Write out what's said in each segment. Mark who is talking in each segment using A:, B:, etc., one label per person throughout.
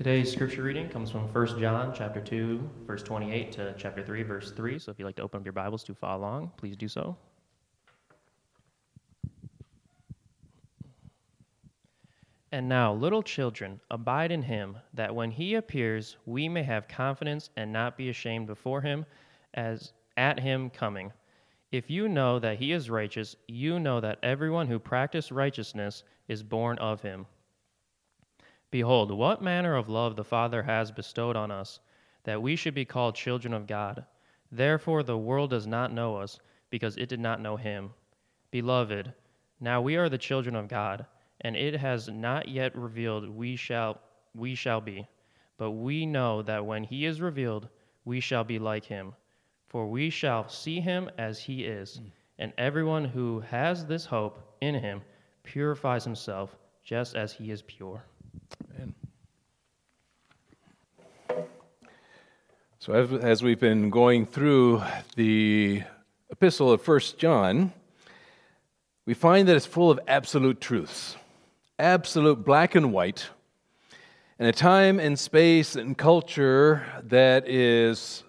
A: Today's scripture reading comes from 1 John chapter 2, verse 28 to chapter 3, verse 3. So if you'd like to open up your Bibles to follow along, please do so. And now, little children, abide in him, that when he appears, we may have confidence and not be ashamed before him as at him coming. If you know that he is righteous, you know that everyone who practices righteousness is born of him. Behold, what manner of love the Father has bestowed on us, that we should be called children of God. Therefore, the world does not know us, because it did not know him. Beloved, now we are the children of God, and it has not yet revealed we shall we shall be. But we know that when he is revealed, we shall be like him, for we shall see him as he is. And everyone who has this hope in him purifies himself just as he is pure.
B: So, as, as we've been going through the epistle of First John, we find that it's full of absolute truths, absolute black and white, in a time and space and culture that is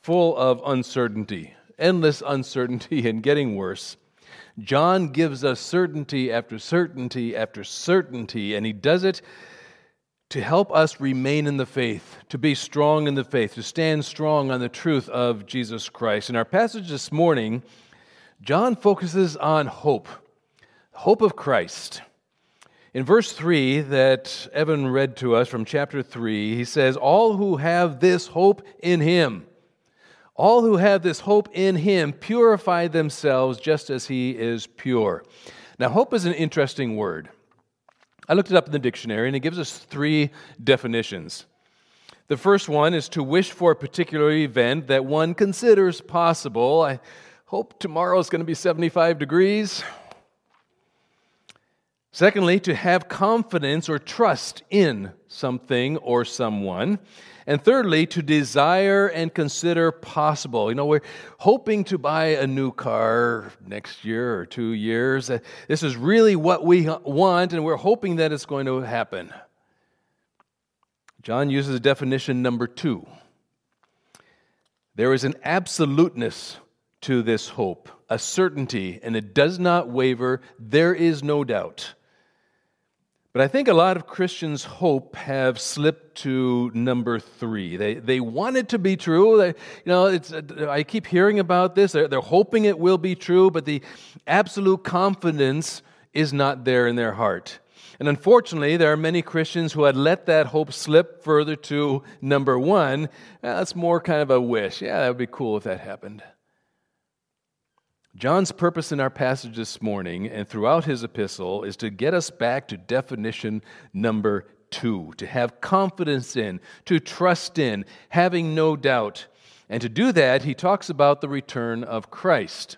B: full of uncertainty, endless uncertainty, and getting worse. John gives us certainty after certainty after certainty, and he does it to help us remain in the faith, to be strong in the faith, to stand strong on the truth of Jesus Christ. In our passage this morning, John focuses on hope, hope of Christ. In verse 3 that Evan read to us from chapter 3, he says, All who have this hope in him, all who have this hope in him purify themselves just as he is pure. Now, hope is an interesting word. I looked it up in the dictionary, and it gives us three definitions. The first one is to wish for a particular event that one considers possible. I hope tomorrow is going to be 75 degrees. Secondly, to have confidence or trust in something or someone. And thirdly, to desire and consider possible. You know, we're hoping to buy a new car next year or two years. Uh, this is really what we want, and we're hoping that it's going to happen. John uses definition number two. There is an absoluteness to this hope, a certainty, and it does not waver. There is no doubt. But I think a lot of Christians' hope have slipped to number three. They, they want it to be true. They, you know, it's, uh, I keep hearing about this. They're, they're hoping it will be true, but the absolute confidence is not there in their heart. And unfortunately, there are many Christians who had let that hope slip further to number one. That's more kind of a wish. Yeah, that would be cool if that happened. John's purpose in our passage this morning and throughout his epistle is to get us back to definition number two to have confidence in, to trust in, having no doubt. And to do that, he talks about the return of Christ.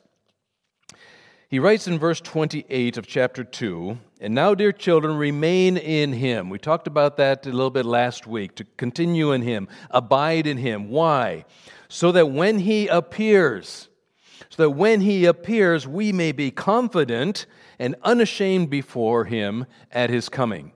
B: He writes in verse 28 of chapter 2 And now, dear children, remain in him. We talked about that a little bit last week to continue in him, abide in him. Why? So that when he appears, so that when he appears, we may be confident and unashamed before him at his coming.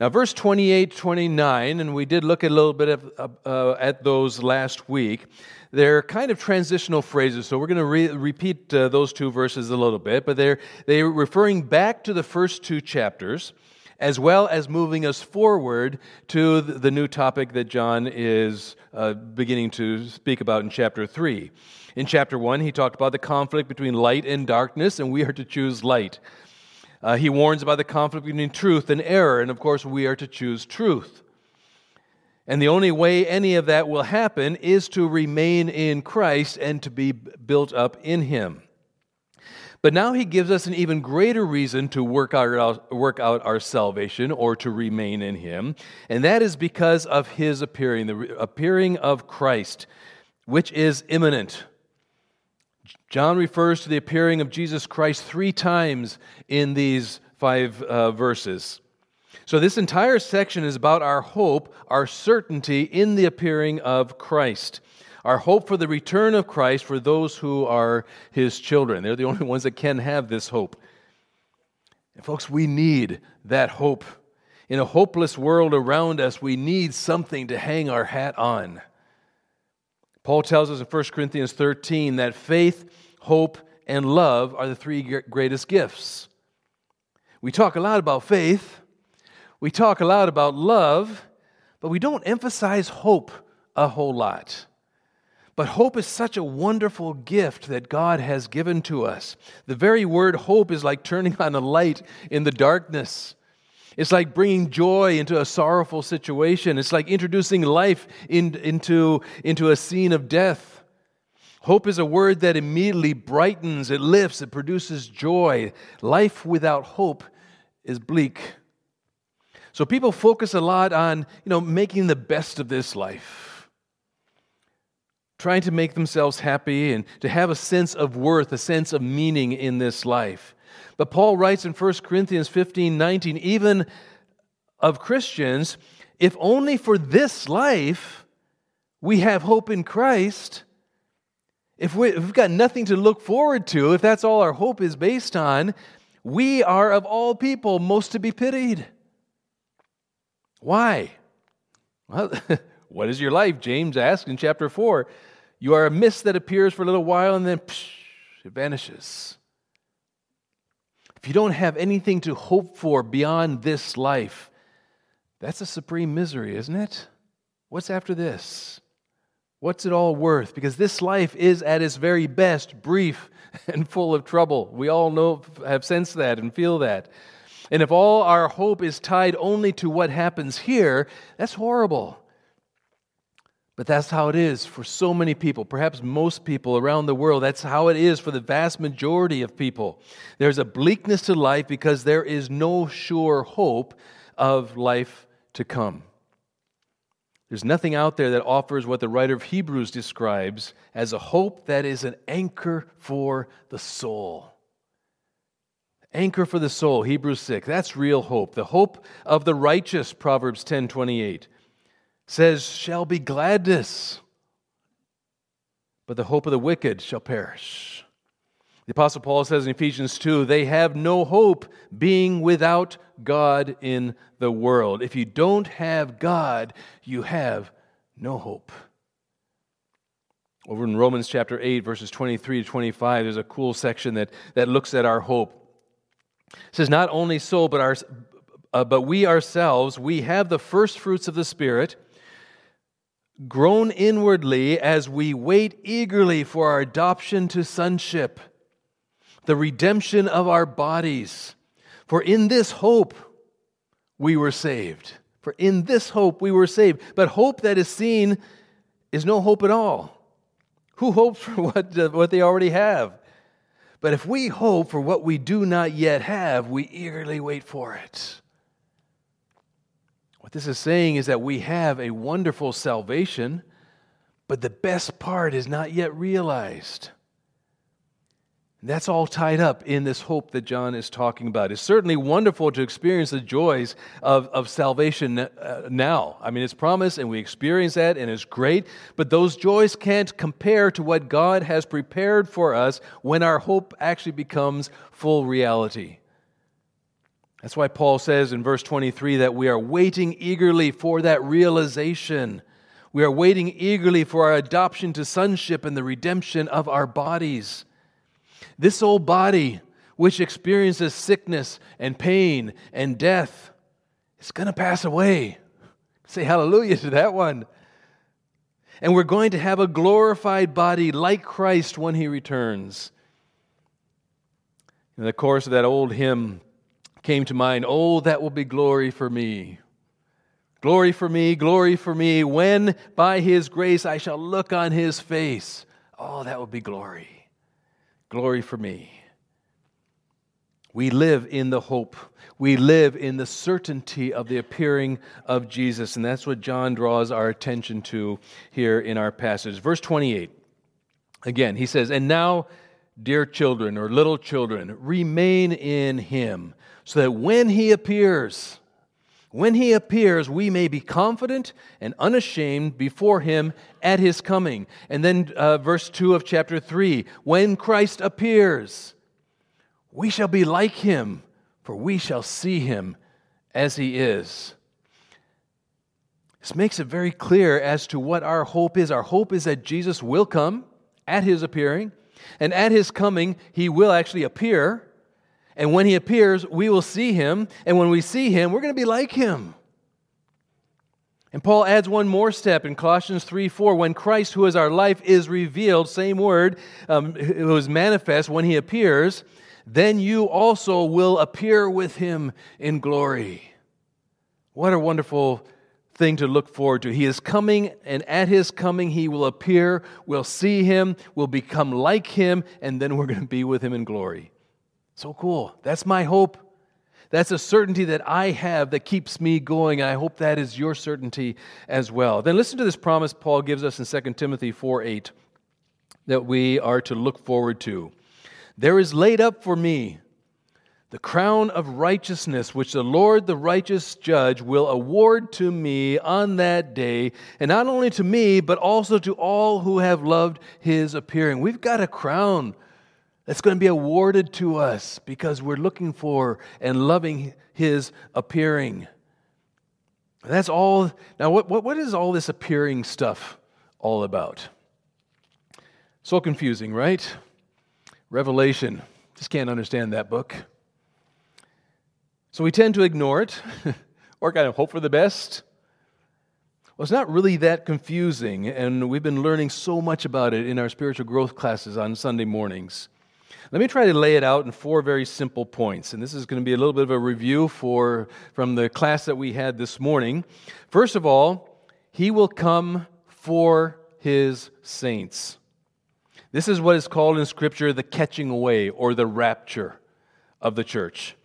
B: Now, verse 28, 29, and we did look a little bit of, uh, at those last week. They're kind of transitional phrases, so we're going to re- repeat uh, those two verses a little bit, but they're, they're referring back to the first two chapters, as well as moving us forward to the new topic that John is uh, beginning to speak about in chapter 3. In chapter 1, he talked about the conflict between light and darkness, and we are to choose light. Uh, he warns about the conflict between truth and error, and of course, we are to choose truth. And the only way any of that will happen is to remain in Christ and to be built up in Him. But now he gives us an even greater reason to work out, work out our salvation or to remain in him, and that is because of his appearing, the appearing of Christ, which is imminent. John refers to the appearing of Jesus Christ three times in these five uh, verses. So, this entire section is about our hope, our certainty in the appearing of Christ. Our hope for the return of Christ for those who are his children. They're the only ones that can have this hope. And, folks, we need that hope. In a hopeless world around us, we need something to hang our hat on. Paul tells us in 1 Corinthians 13 that faith, hope, and love are the three greatest gifts. We talk a lot about faith, we talk a lot about love, but we don't emphasize hope a whole lot. But hope is such a wonderful gift that God has given to us. The very word hope is like turning on a light in the darkness. It's like bringing joy into a sorrowful situation. It's like introducing life in, into, into a scene of death. Hope is a word that immediately brightens, it lifts, it produces joy. Life without hope is bleak. So people focus a lot on, you know, making the best of this life trying to make themselves happy and to have a sense of worth, a sense of meaning in this life. But Paul writes in 1 Corinthians 15 19, even of Christians, if only for this life we have hope in Christ, if, we, have got nothing to look forward to, if that's all our hope is based on, we are of all people most to be pitied. Why? Well, what is your life? James asks in chapter 4. You are a mist that appears for a little while and then psh, it vanishes. If you don't have anything to hope for beyond this life, that's a supreme misery, isn't it? What's after this? What's it all worth? Because this life is at its very best brief and full of trouble. We all know, have sensed that and feel that. And if all our hope is tied only to what happens here, that's horrible. But that's how it is for so many people, perhaps most people around the world. That's how it is for the vast majority of people. There's a bleakness to life because there is no sure hope of life to come. There's nothing out there that offers what the writer of Hebrews describes as a hope that is an anchor for the soul. Anchor for the soul, Hebrews 6. That's real hope. The hope of the righteous, Proverbs 10 28 says, shall be gladness, but the hope of the wicked shall perish. The Apostle Paul says in Ephesians 2 they have no hope being without God in the world. If you don't have God, you have no hope. Over in Romans chapter 8, verses 23 to 25, there's a cool section that, that looks at our hope. It says, Not only so, but, our, uh, but we ourselves, we have the first fruits of the Spirit groan inwardly as we wait eagerly for our adoption to sonship, the redemption of our bodies. For in this hope we were saved. For in this hope we were saved. But hope that is seen is no hope at all. Who hopes for what, what they already have? But if we hope for what we do not yet have, we eagerly wait for it. What this is saying is that we have a wonderful salvation, but the best part is not yet realized. That's all tied up in this hope that John is talking about. It's certainly wonderful to experience the joys of, of salvation uh, now. I mean, it's promised and we experience that and it's great, but those joys can't compare to what God has prepared for us when our hope actually becomes full reality. That's why Paul says in verse 23 that we are waiting eagerly for that realization. We are waiting eagerly for our adoption to sonship and the redemption of our bodies. This old body, which experiences sickness and pain and death, is going to pass away. Say hallelujah to that one. And we're going to have a glorified body like Christ when he returns. In the course of that old hymn, came to mind. Oh, that will be glory for me. Glory for me, glory for me, when by his grace I shall look on his face. Oh, that will be glory. Glory for me. We live in the hope. We live in the certainty of the appearing of Jesus. And that's what John draws our attention to here in our passage. Verse 28. Again, he says, And now, dear children or little children, remain in him so that when he appears, when he appears, we may be confident and unashamed before him at his coming. And then, uh, verse 2 of chapter 3 when Christ appears, we shall be like him, for we shall see him as he is. This makes it very clear as to what our hope is. Our hope is that Jesus will come at his appearing, and at his coming, he will actually appear. And when he appears, we will see him. And when we see him, we're going to be like him. And Paul adds one more step in Colossians 3 4. When Christ, who is our life, is revealed, same word, um, it was manifest when he appears, then you also will appear with him in glory. What a wonderful thing to look forward to. He is coming, and at his coming, he will appear. We'll see him, we'll become like him, and then we're going to be with him in glory. So cool. That's my hope. That's a certainty that I have that keeps me going. I hope that is your certainty as well. Then listen to this promise Paul gives us in 2 Timothy 4 8 that we are to look forward to. There is laid up for me the crown of righteousness, which the Lord, the righteous judge, will award to me on that day, and not only to me, but also to all who have loved his appearing. We've got a crown that's going to be awarded to us because we're looking for and loving his appearing. That's all. Now, what, what, what is all this appearing stuff all about? So confusing, right? Revelation. Just can't understand that book. So we tend to ignore it or kind of hope for the best. Well, it's not really that confusing, and we've been learning so much about it in our spiritual growth classes on Sunday mornings. Let me try to lay it out in four very simple points. And this is going to be a little bit of a review for, from the class that we had this morning. First of all, he will come for his saints. This is what is called in Scripture the catching away or the rapture of the church.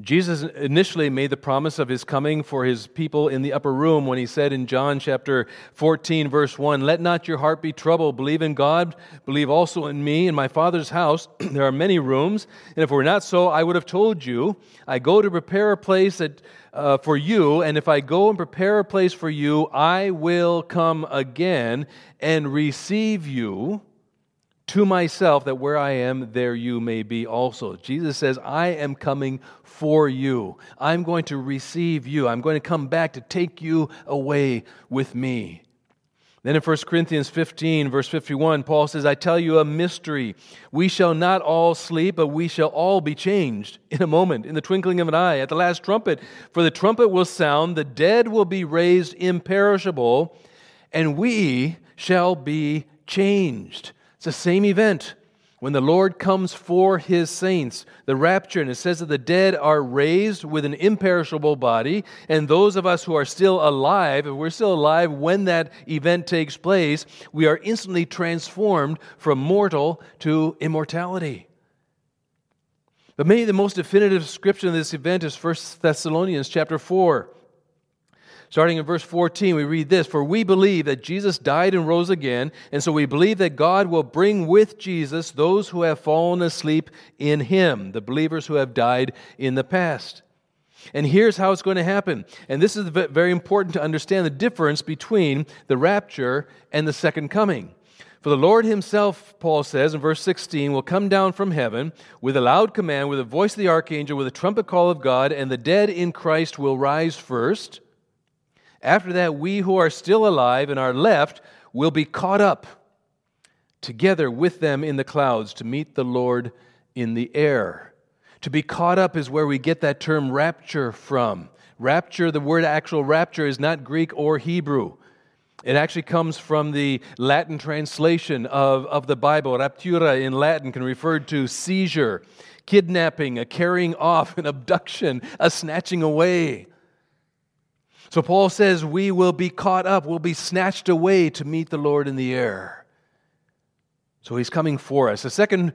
B: Jesus initially made the promise of his coming for his people in the upper room when he said in John chapter 14, verse 1, Let not your heart be troubled. Believe in God, believe also in me. In my Father's house there are many rooms, and if it were not so, I would have told you. I go to prepare a place that, uh, for you, and if I go and prepare a place for you, I will come again and receive you to myself that where I am, there you may be also. Jesus says, I am coming for you. I'm going to receive you. I'm going to come back to take you away with me. Then in 1 Corinthians 15, verse 51, Paul says, I tell you a mystery. We shall not all sleep, but we shall all be changed in a moment, in the twinkling of an eye, at the last trumpet. For the trumpet will sound, the dead will be raised imperishable, and we shall be changed. It's the same event when the Lord comes for his saints, the rapture, and it says that the dead are raised with an imperishable body, and those of us who are still alive, if we're still alive when that event takes place, we are instantly transformed from mortal to immortality. But maybe the most definitive description of this event is 1 Thessalonians chapter 4. Starting in verse 14, we read this For we believe that Jesus died and rose again, and so we believe that God will bring with Jesus those who have fallen asleep in him, the believers who have died in the past. And here's how it's going to happen. And this is very important to understand the difference between the rapture and the second coming. For the Lord himself, Paul says in verse 16, will come down from heaven with a loud command, with the voice of the archangel, with a trumpet call of God, and the dead in Christ will rise first. After that, we who are still alive and are left will be caught up together with them in the clouds to meet the Lord in the air. To be caught up is where we get that term rapture from. Rapture, the word actual rapture, is not Greek or Hebrew. It actually comes from the Latin translation of, of the Bible. Raptura in Latin can refer to seizure, kidnapping, a carrying off, an abduction, a snatching away. So Paul says, We will be caught up, we'll be snatched away to meet the Lord in the air. So he's coming for us. The second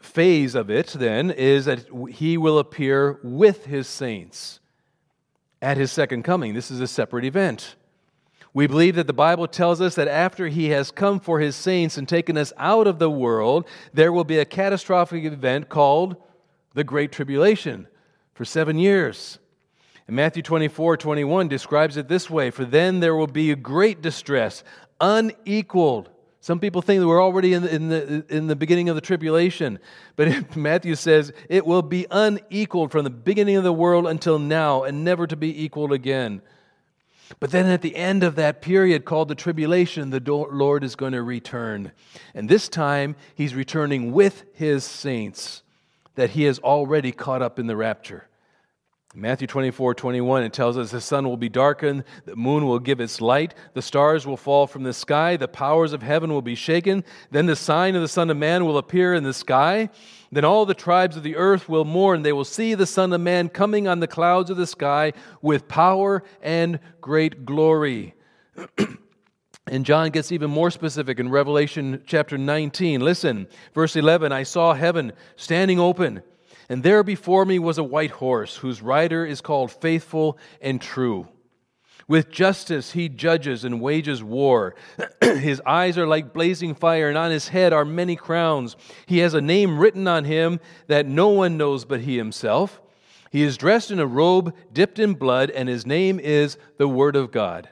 B: phase of it, then, is that he will appear with his saints at his second coming. This is a separate event. We believe that the Bible tells us that after he has come for his saints and taken us out of the world, there will be a catastrophic event called the Great Tribulation for seven years. And Matthew 24, 21 describes it this way For then there will be a great distress, unequaled Some people think that we're already in the, in the, in the beginning of the tribulation, but Matthew says it will be unequaled from the beginning of the world until now and never to be equaled again. But then at the end of that period called the tribulation, the Lord is going to return. And this time, he's returning with his saints that he has already caught up in the rapture. Matthew 24, 21, it tells us the sun will be darkened, the moon will give its light, the stars will fall from the sky, the powers of heaven will be shaken. Then the sign of the Son of Man will appear in the sky. Then all the tribes of the earth will mourn. They will see the Son of Man coming on the clouds of the sky with power and great glory. And John gets even more specific in Revelation chapter 19. Listen, verse 11 I saw heaven standing open and there before me was a white horse, whose rider is called Faithful and True. With justice he judges and wages war. his eyes are like blazing fire, and on his head are many crowns. He has a name written on him that no one knows but he himself. He is dressed in a robe dipped in blood, and his name is the Word of God.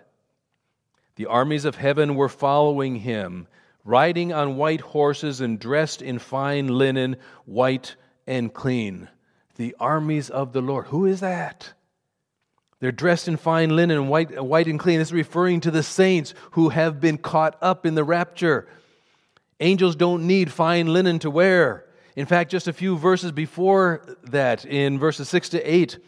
B: The armies of heaven were following him, riding on white horses and dressed in fine linen, white and clean. The armies of the Lord. Who is that? They're dressed in fine linen, white, white and clean. This is referring to the saints who have been caught up in the rapture. Angels don't need fine linen to wear. In fact, just a few verses before that, in verses 6 to 8,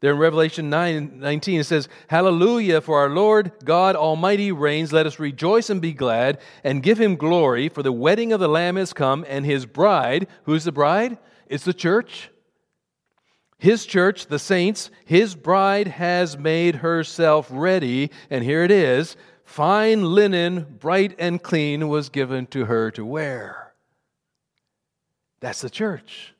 B: there in Revelation 9, 19, it says, Hallelujah, for our Lord God Almighty reigns. Let us rejoice and be glad and give him glory, for the wedding of the Lamb has come, and his bride, who's the bride? It's the church. His church, the saints, his bride has made herself ready, and here it is fine linen, bright and clean, was given to her to wear. That's the church.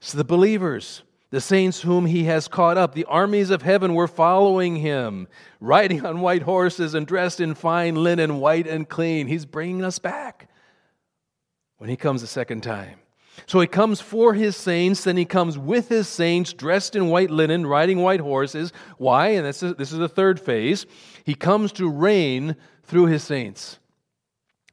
B: It's the believers, the saints whom he has caught up. The armies of heaven were following him, riding on white horses and dressed in fine linen, white and clean. He's bringing us back when he comes a second time. So he comes for his saints, then he comes with his saints dressed in white linen, riding white horses. Why? And this is, this is the third phase. He comes to reign through his saints.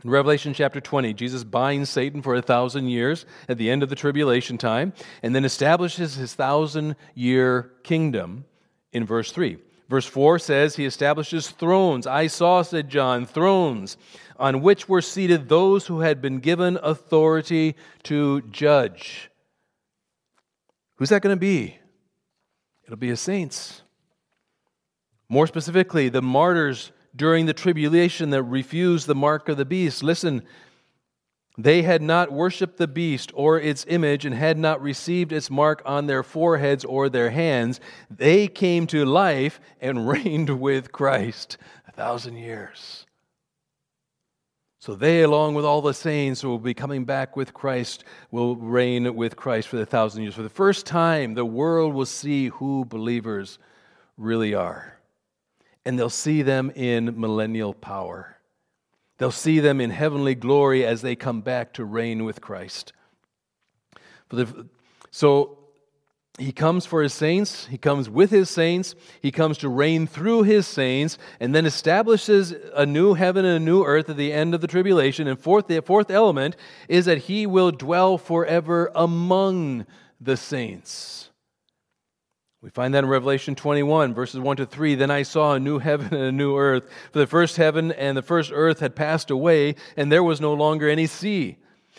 B: In Revelation chapter 20, Jesus binds Satan for a thousand years at the end of the tribulation time, and then establishes his thousand year kingdom in verse 3. Verse 4 says, He establishes thrones. I saw, said John, thrones on which were seated those who had been given authority to judge. Who's that going to be? It'll be his saints. More specifically, the martyrs during the tribulation that refused the mark of the beast. Listen, they had not worshiped the beast or its image and had not received its mark on their foreheads or their hands. They came to life and reigned with Christ a thousand years. So they, along with all the saints who will be coming back with Christ, will reign with Christ for the thousand years. For the first time, the world will see who believers really are. And they'll see them in millennial power. They'll see them in heavenly glory as they come back to reign with Christ. so he comes for his saints, he comes with his saints, he comes to reign through his saints, and then establishes a new heaven and a new earth at the end of the tribulation. And fourth, the fourth element is that he will dwell forever among the saints. We find that in Revelation 21, verses 1 to 3. Then I saw a new heaven and a new earth. For the first heaven and the first earth had passed away, and there was no longer any sea.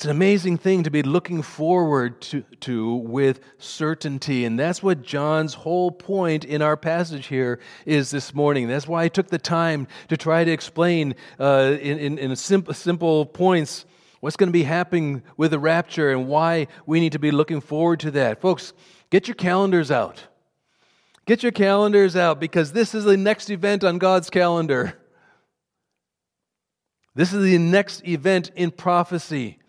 B: It's an amazing thing to be looking forward to, to with certainty. And that's what John's whole point in our passage here is this morning. That's why I took the time to try to explain uh, in, in, in simple, simple points what's going to be happening with the rapture and why we need to be looking forward to that. Folks, get your calendars out. Get your calendars out because this is the next event on God's calendar. This is the next event in prophecy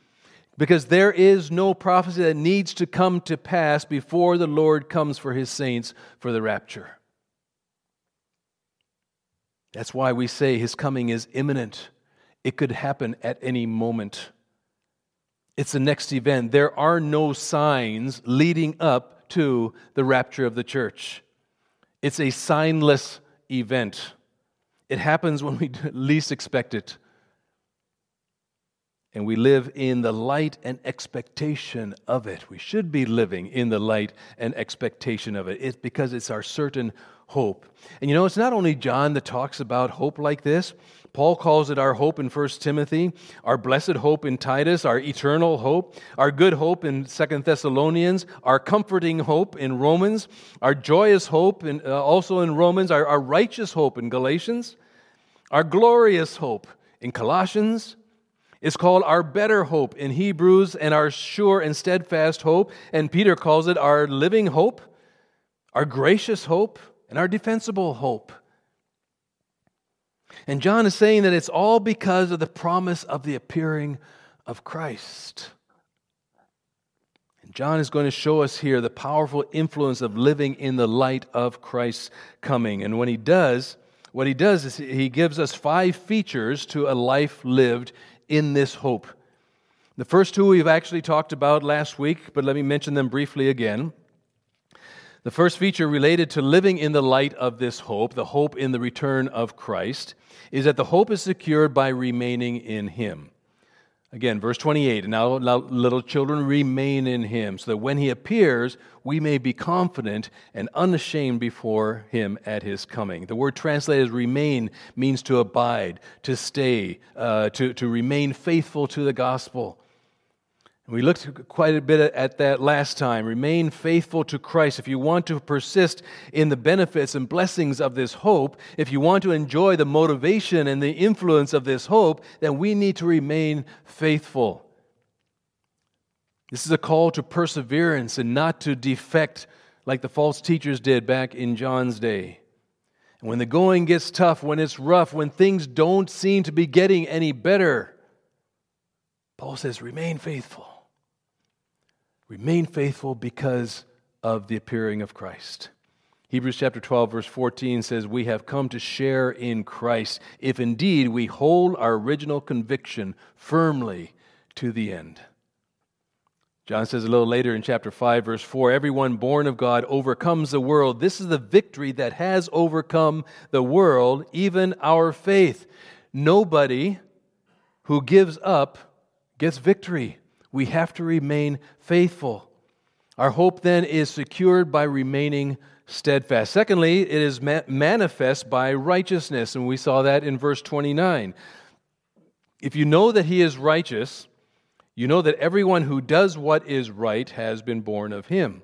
B: because there is no prophecy that needs to come to pass before the Lord comes for his saints for the rapture. That's why we say his coming is imminent. It could happen at any moment. It's the next event. There are no signs leading up to the rapture of the church. It's a signless event. It happens when we least expect it. And we live in the light and expectation of it. We should be living in the light and expectation of it. It's because it's our certain hope. And you know, it's not only John that talks about hope like this. Paul calls it our hope in 1 Timothy, our blessed hope in Titus, our eternal hope, our good hope in 2 Thessalonians, our comforting hope in Romans, our joyous hope in, uh, also in Romans, our, our righteous hope in Galatians, our glorious hope in Colossians. It's called our better hope in Hebrews and our sure and steadfast hope. And Peter calls it our living hope, our gracious hope, and our defensible hope. And John is saying that it's all because of the promise of the appearing of Christ. And John is going to show us here the powerful influence of living in the light of Christ's coming. And when he does, what he does is he gives us five features to a life lived in this hope. The first two we've actually talked about last week, but let me mention them briefly again. The first feature related to living in the light of this hope, the hope in the return of Christ, is that the hope is secured by remaining in Him. Again, verse 28 now, now little children remain in Him, so that when He appears, we may be confident and unashamed before Him at His coming. The word translated as remain means to abide, to stay, uh, to, to remain faithful to the gospel. We looked quite a bit at that last time. Remain faithful to Christ. If you want to persist in the benefits and blessings of this hope, if you want to enjoy the motivation and the influence of this hope, then we need to remain faithful. This is a call to perseverance and not to defect like the false teachers did back in John's day. And when the going gets tough, when it's rough, when things don't seem to be getting any better, Paul says, remain faithful. Remain faithful because of the appearing of Christ. Hebrews chapter 12, verse 14 says, We have come to share in Christ, if indeed we hold our original conviction firmly to the end. John says a little later in chapter 5, verse 4 Everyone born of God overcomes the world. This is the victory that has overcome the world, even our faith. Nobody who gives up gets victory. We have to remain faithful. Our hope then is secured by remaining steadfast. Secondly, it is ma- manifest by righteousness, and we saw that in verse 29. If you know that he is righteous, you know that everyone who does what is right has been born of him.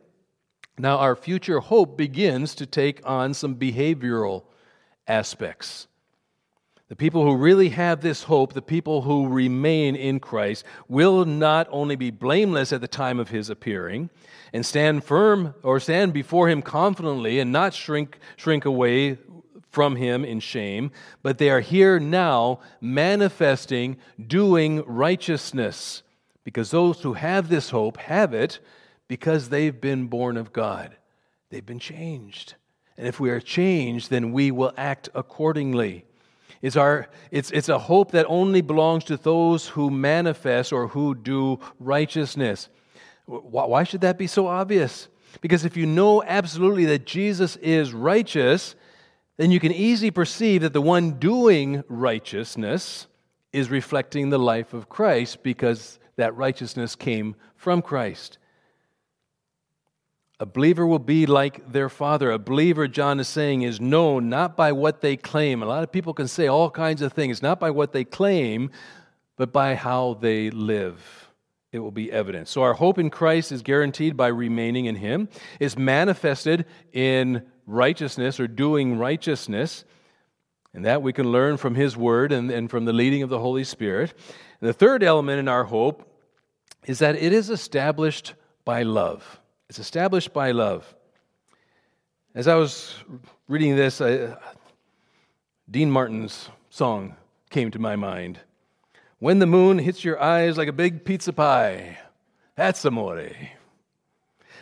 B: Now, our future hope begins to take on some behavioral aspects. The people who really have this hope, the people who remain in Christ, will not only be blameless at the time of his appearing and stand firm or stand before him confidently and not shrink, shrink away from him in shame, but they are here now manifesting, doing righteousness. Because those who have this hope have it because they've been born of God. They've been changed. And if we are changed, then we will act accordingly. It's, our, it's, it's a hope that only belongs to those who manifest or who do righteousness. Why should that be so obvious? Because if you know absolutely that Jesus is righteous, then you can easily perceive that the one doing righteousness is reflecting the life of Christ because that righteousness came from Christ. A believer will be like their father. A believer, John is saying, is known not by what they claim. A lot of people can say all kinds of things, not by what they claim, but by how they live. It will be evident. So, our hope in Christ is guaranteed by remaining in Him, is manifested in righteousness or doing righteousness. And that we can learn from His Word and, and from the leading of the Holy Spirit. And the third element in our hope is that it is established by love. It's established by love. As I was reading this, I, Dean Martin's song came to my mind. When the moon hits your eyes like a big pizza pie, that's amore.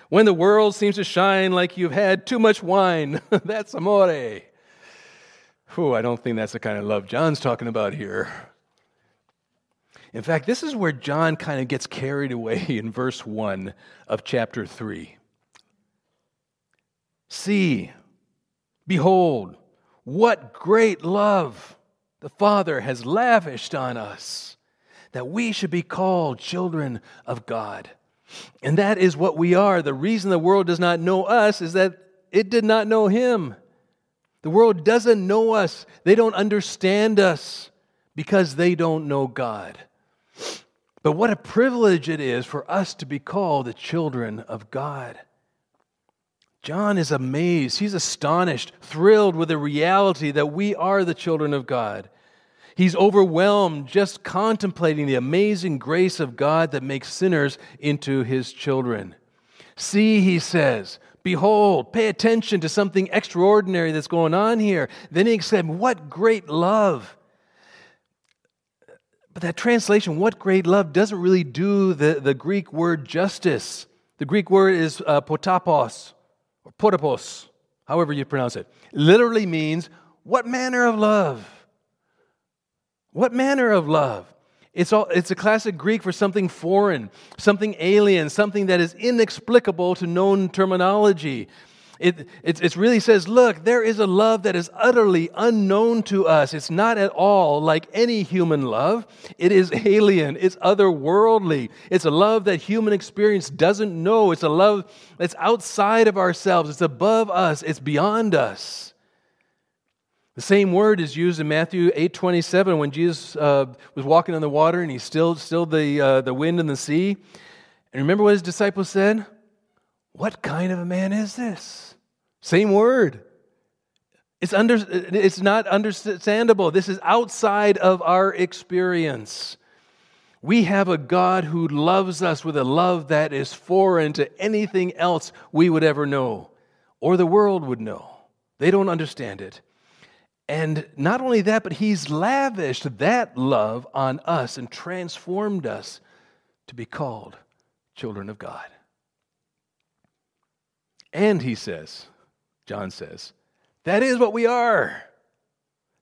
B: When the world seems to shine like you've had too much wine, that's amore. Whew, I don't think that's the kind of love John's talking about here. In fact, this is where John kind of gets carried away in verse 1 of chapter 3. See, behold, what great love the Father has lavished on us, that we should be called children of God. And that is what we are. The reason the world does not know us is that it did not know Him. The world doesn't know us, they don't understand us because they don't know God. But what a privilege it is for us to be called the children of God. John is amazed. He's astonished, thrilled with the reality that we are the children of God. He's overwhelmed just contemplating the amazing grace of God that makes sinners into his children. See, he says, behold, pay attention to something extraordinary that's going on here. Then he said, What great love! But that translation, what great love, doesn't really do the, the Greek word justice. The Greek word is uh, potapos, or potapos, however you pronounce it, literally means what manner of love? What manner of love? It's, all, it's a classic Greek for something foreign, something alien, something that is inexplicable to known terminology. It, it, it, really says, look, there is a love that is utterly unknown to us. It's not at all like any human love. It is alien, it's otherworldly. It's a love that human experience doesn't know. It's a love that's outside of ourselves, it's above us, it's beyond us. The same word is used in Matthew 8:27 when Jesus uh, was walking on the water and he stilled, stilled the, uh, the wind and the sea. And remember what his disciples said? What kind of a man is this? Same word. It's, under, it's not understandable. This is outside of our experience. We have a God who loves us with a love that is foreign to anything else we would ever know or the world would know. They don't understand it. And not only that, but He's lavished that love on us and transformed us to be called children of God. And he says, John says, that is what we are.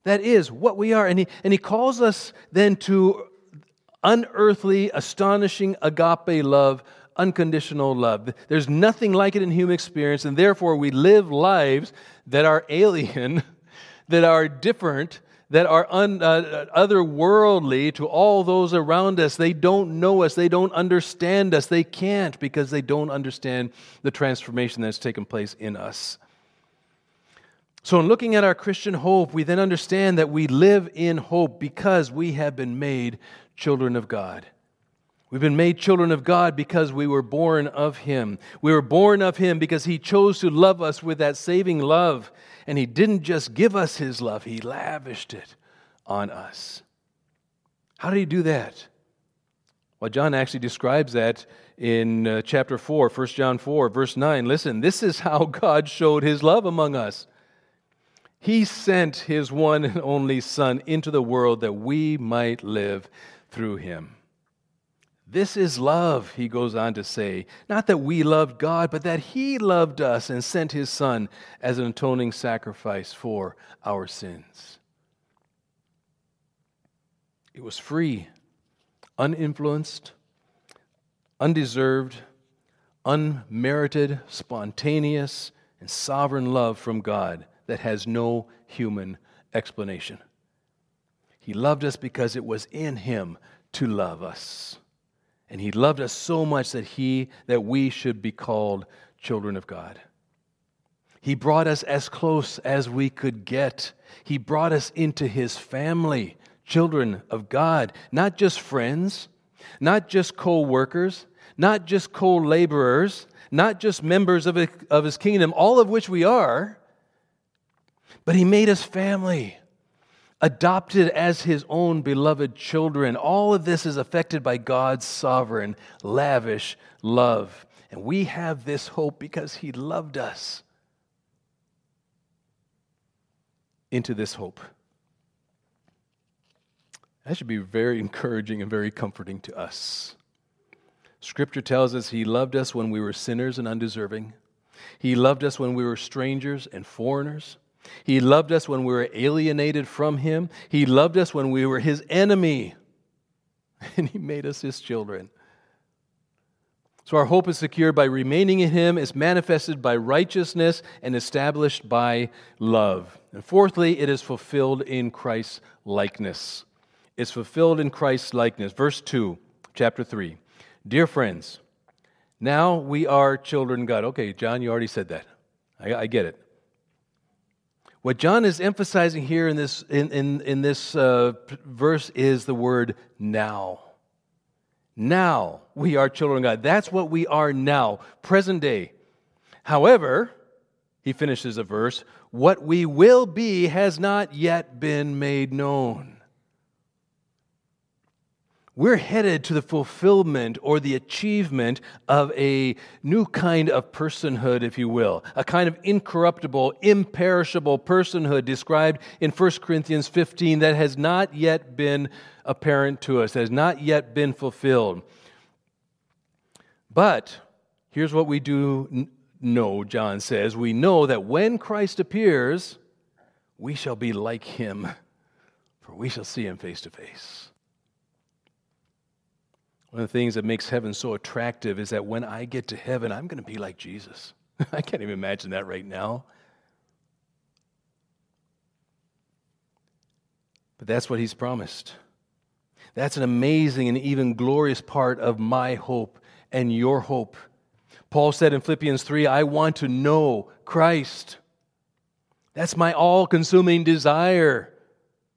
B: That is what we are. And he, and he calls us then to unearthly, astonishing agape love, unconditional love. There's nothing like it in human experience, and therefore we live lives that are alien, that are different, that are un, uh, otherworldly to all those around us. They don't know us, they don't understand us, they can't because they don't understand the transformation that's taken place in us. So, in looking at our Christian hope, we then understand that we live in hope because we have been made children of God. We've been made children of God because we were born of Him. We were born of Him because He chose to love us with that saving love. And He didn't just give us His love, He lavished it on us. How did He do that? Well, John actually describes that in uh, chapter 4, 1 John 4, verse 9. Listen, this is how God showed His love among us. He sent His one and only Son into the world that we might live through Him. This is love, he goes on to say. Not that we loved God, but that he loved us and sent his Son as an atoning sacrifice for our sins. It was free, uninfluenced, undeserved, unmerited, spontaneous, and sovereign love from God that has no human explanation. He loved us because it was in him to love us. And he loved us so much that he that we should be called children of God. He brought us as close as we could get. He brought us into his family, children of God, not just friends, not just co-workers, not just co-laborers, not just members of, of his kingdom, all of which we are, but he made us family adopted as his own beloved children. All of this is affected by God's sovereign, lavish love. And we have this hope because he loved us into this hope. That should be very encouraging and very comforting to us. Scripture tells us He loved us when we were sinners and undeserving. He loved us when we were strangers and foreigners. He loved us when we were alienated from Him. He loved us when we were His enemy. And He made us His children. So our hope is secured by remaining in Him, is manifested by righteousness, and established by love. And fourthly, it is fulfilled in Christ's likeness. It's fulfilled in Christ's likeness. Verse 2, chapter 3. Dear friends, now we are children of God. Okay, John, you already said that. I, I get it. What John is emphasizing here in this, in, in, in this uh, verse is the word now. Now we are children of God. That's what we are now, present day. However, he finishes the verse, what we will be has not yet been made known. We're headed to the fulfillment or the achievement of a new kind of personhood, if you will, a kind of incorruptible, imperishable personhood described in 1 Corinthians 15 that has not yet been apparent to us, has not yet been fulfilled. But here's what we do know, John says. We know that when Christ appears, we shall be like him, for we shall see him face to face. One of the things that makes heaven so attractive is that when I get to heaven, I'm going to be like Jesus. I can't even imagine that right now. But that's what he's promised. That's an amazing and even glorious part of my hope and your hope. Paul said in Philippians 3 I want to know Christ. That's my all consuming desire.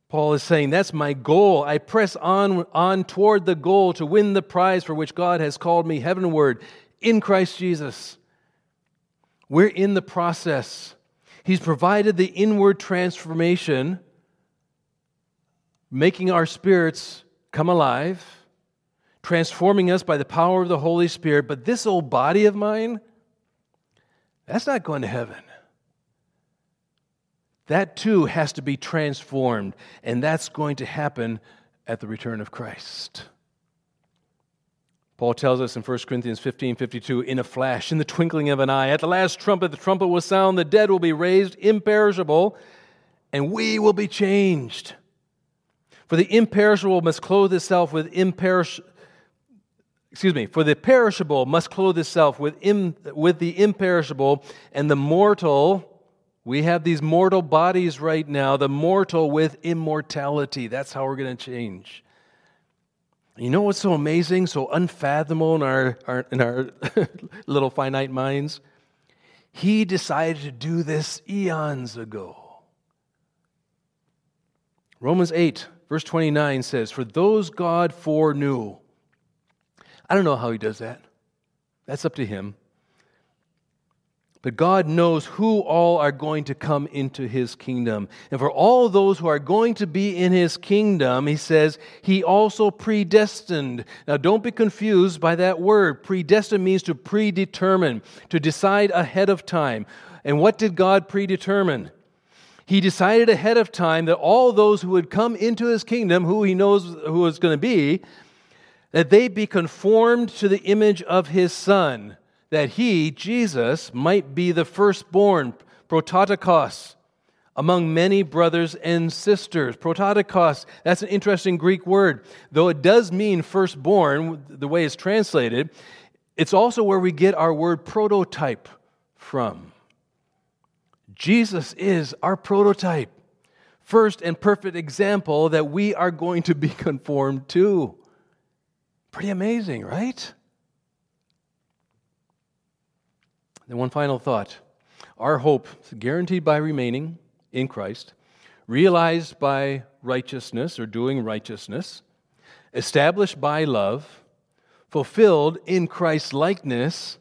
B: Paul is saying, That's my goal. I press on, on toward the goal to win the prize for which God has called me heavenward in Christ Jesus. We're in the process. He's provided the inward transformation, making our spirits come alive, transforming us by the power of the Holy Spirit. But this old body of mine, that's not going to heaven that too has to be transformed, and that's going to happen at the return of Christ. Paul tells us in 1 Corinthians 15 52, in a flash, in the twinkling of an eye, at the last trumpet, the trumpet will sound, the dead will be raised imperishable, and we will be changed. For the imperishable must clothe itself with imperishable. Excuse me, for the perishable must clothe itself with, Im, with the imperishable, and the mortal we have these mortal bodies right now, the mortal with immortality. That's how we're going to change. You know what's so amazing, so unfathomable in our, our in our little finite minds? He decided to do this eons ago. Romans 8, verse 29 says, For those God foreknew. I don't know how he does that. That's up to him. But God knows who all are going to come into his kingdom. And for all those who are going to be in his kingdom, he says, he also predestined. Now, don't be confused by that word. Predestined means to predetermine, to decide ahead of time. And what did God predetermine? He decided ahead of time that all those who would come into his kingdom, who he knows who is going to be, that they be conformed to the image of his son that he, Jesus, might be the firstborn, prototokos, among many brothers and sisters. Prototokos, that's an interesting Greek word. Though it does mean firstborn, the way it's translated, it's also where we get our word prototype from. Jesus is our prototype, first and perfect example that we are going to be conformed to. Pretty amazing, right? Then, one final thought. Our hope guaranteed by remaining in Christ, realized by righteousness or doing righteousness, established by love, fulfilled in Christ's likeness.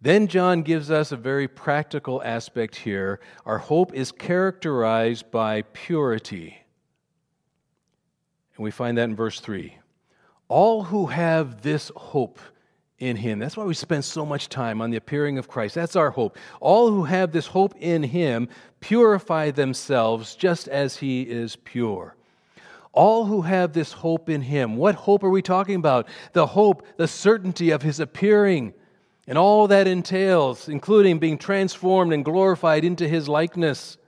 B: Then John gives us a very practical aspect here. Our hope is characterized by purity. And we find that in verse 3. All who have this hope in him. That's why we spend so much time on the appearing of Christ. That's our hope. All who have this hope in him purify themselves just as he is pure. All who have this hope in him. What hope are we talking about? The hope, the certainty of his appearing and all that entails, including being transformed and glorified into his likeness.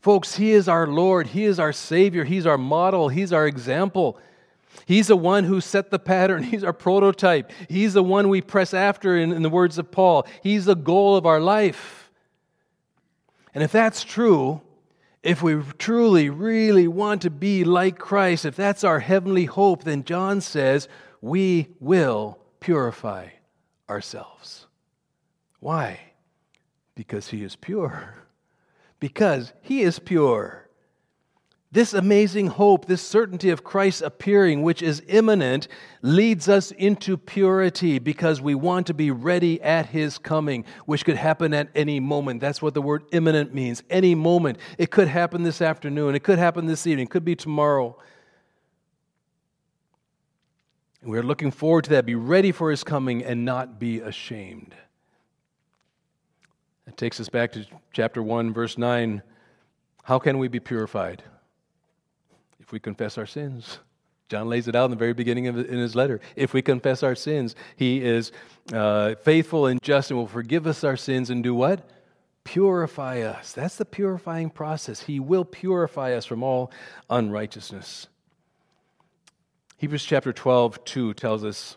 B: Folks, he is our Lord, he is our Savior, he's our model, he's our example. He's the one who set the pattern. He's our prototype. He's the one we press after, in, in, the words of Paul. He's the goal of our life. And if that's true, if we truly, really want to be like Christ, if that's our heavenly hope, then John says we will purify ourselves. Why? Because He is pure. Because He is pure. This amazing hope, this certainty of Christ's appearing, which is imminent, leads us into purity because we want to be ready at His coming, which could happen at any moment. That's what the word imminent means. Any moment. It could happen this afternoon, it could happen this evening, it could be tomorrow. We're looking forward to that. Be ready for his coming and not be ashamed. That takes us back to chapter 1, verse 9. How can we be purified? If we confess our sins. John lays it out in the very beginning of in his letter. If we confess our sins, he is uh, faithful and just and will forgive us our sins and do what? Purify us. That's the purifying process. He will purify us from all unrighteousness. Hebrews chapter 12, 2 tells us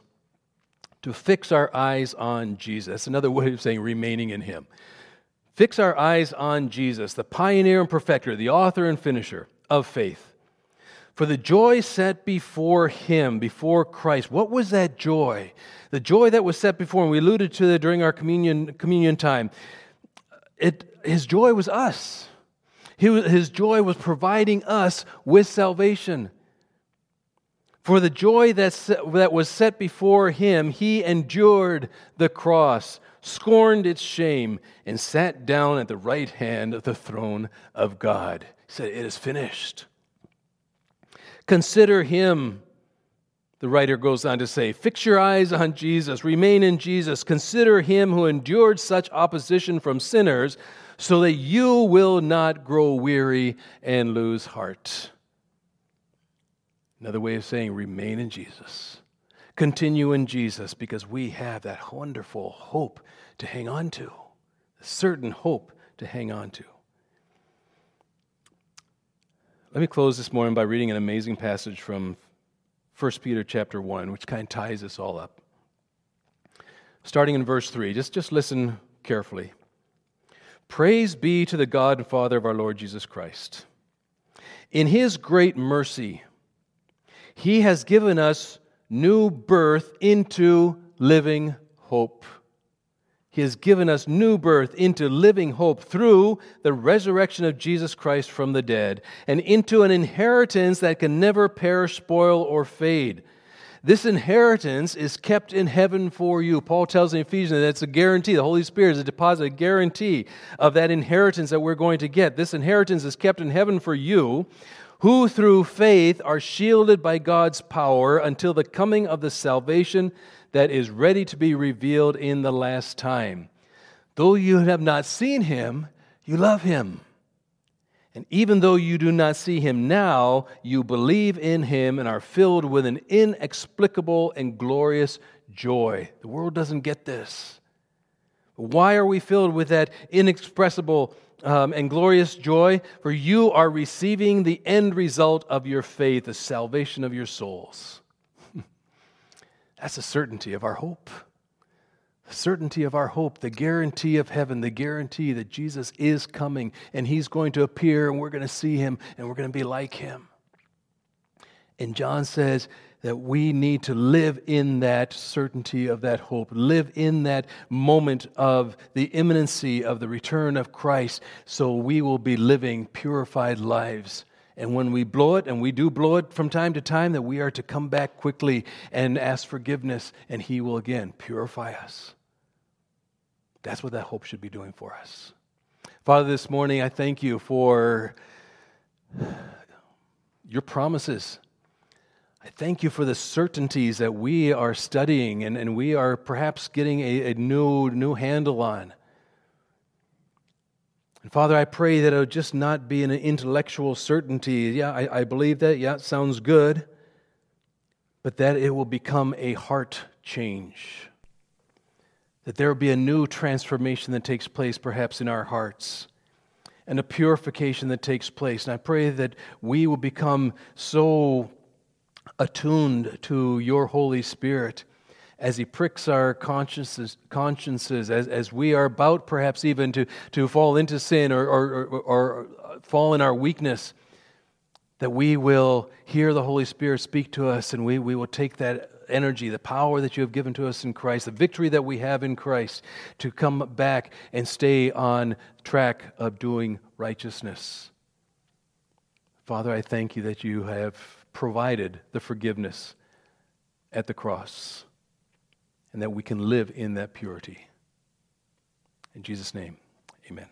B: to fix our eyes on Jesus. That's another way of saying remaining in Him. Fix our eyes on Jesus, the pioneer and perfecter, the author and finisher of faith. For the joy set before him, before Christ, what was that joy? The joy that was set before him, we alluded to that during our communion, communion time. It, his joy was us. He, his joy was providing us with salvation. For the joy that was set before him, he endured the cross, scorned its shame, and sat down at the right hand of the throne of God. He said, It is finished. Consider him, the writer goes on to say, Fix your eyes on Jesus, remain in Jesus. Consider him who endured such opposition from sinners, so that you will not grow weary and lose heart. Another way of saying remain in Jesus. Continue in Jesus because we have that wonderful hope to hang on to, a certain hope to hang on to. Let me close this morning by reading an amazing passage from 1 Peter chapter 1, which kind of ties this all up. Starting in verse 3, just, just listen carefully. Praise be to the God and Father of our Lord Jesus Christ. In his great mercy, he has given us new birth into living hope. He has given us new birth into living hope through the resurrection of Jesus Christ from the dead and into an inheritance that can never perish, spoil, or fade. This inheritance is kept in heaven for you. Paul tells in Ephesians that it's a guarantee. The Holy Spirit is a deposit, a guarantee of that inheritance that we're going to get. This inheritance is kept in heaven for you who through faith are shielded by God's power until the coming of the salvation that is ready to be revealed in the last time. Though you have not seen him, you love him. And even though you do not see him now, you believe in him and are filled with an inexplicable and glorious joy. The world doesn't get this. Why are we filled with that inexpressible um, and glorious joy, for you are receiving the end result of your faith, the salvation of your souls. That's the certainty of our hope. The certainty of our hope, the guarantee of heaven, the guarantee that Jesus is coming and he's going to appear and we're going to see him and we're going to be like him. And John says, that we need to live in that certainty of that hope, live in that moment of the imminency of the return of Christ, so we will be living purified lives. And when we blow it, and we do blow it from time to time, that we are to come back quickly and ask forgiveness, and He will again purify us. That's what that hope should be doing for us. Father, this morning I thank you for your promises I thank you for the certainties that we are studying and, and we are perhaps getting a, a new, new handle on. And Father, I pray that it would just not be an intellectual certainty. Yeah, I, I believe that. Yeah, it sounds good. But that it will become a heart change. That there will be a new transformation that takes place perhaps in our hearts and a purification that takes place. And I pray that we will become so attuned to your Holy Spirit as He pricks our consciences, consciences as, as we are about perhaps even to, to fall into sin or, or, or, or fall in our weakness, that we will hear the Holy Spirit speak to us and we, we will take that energy, the power that you have given to us in Christ, the victory that we have in Christ, to come back and stay on track of doing righteousness. Father, I thank you that you have provided the forgiveness at the cross and that we can live in that purity. In Jesus' name, amen.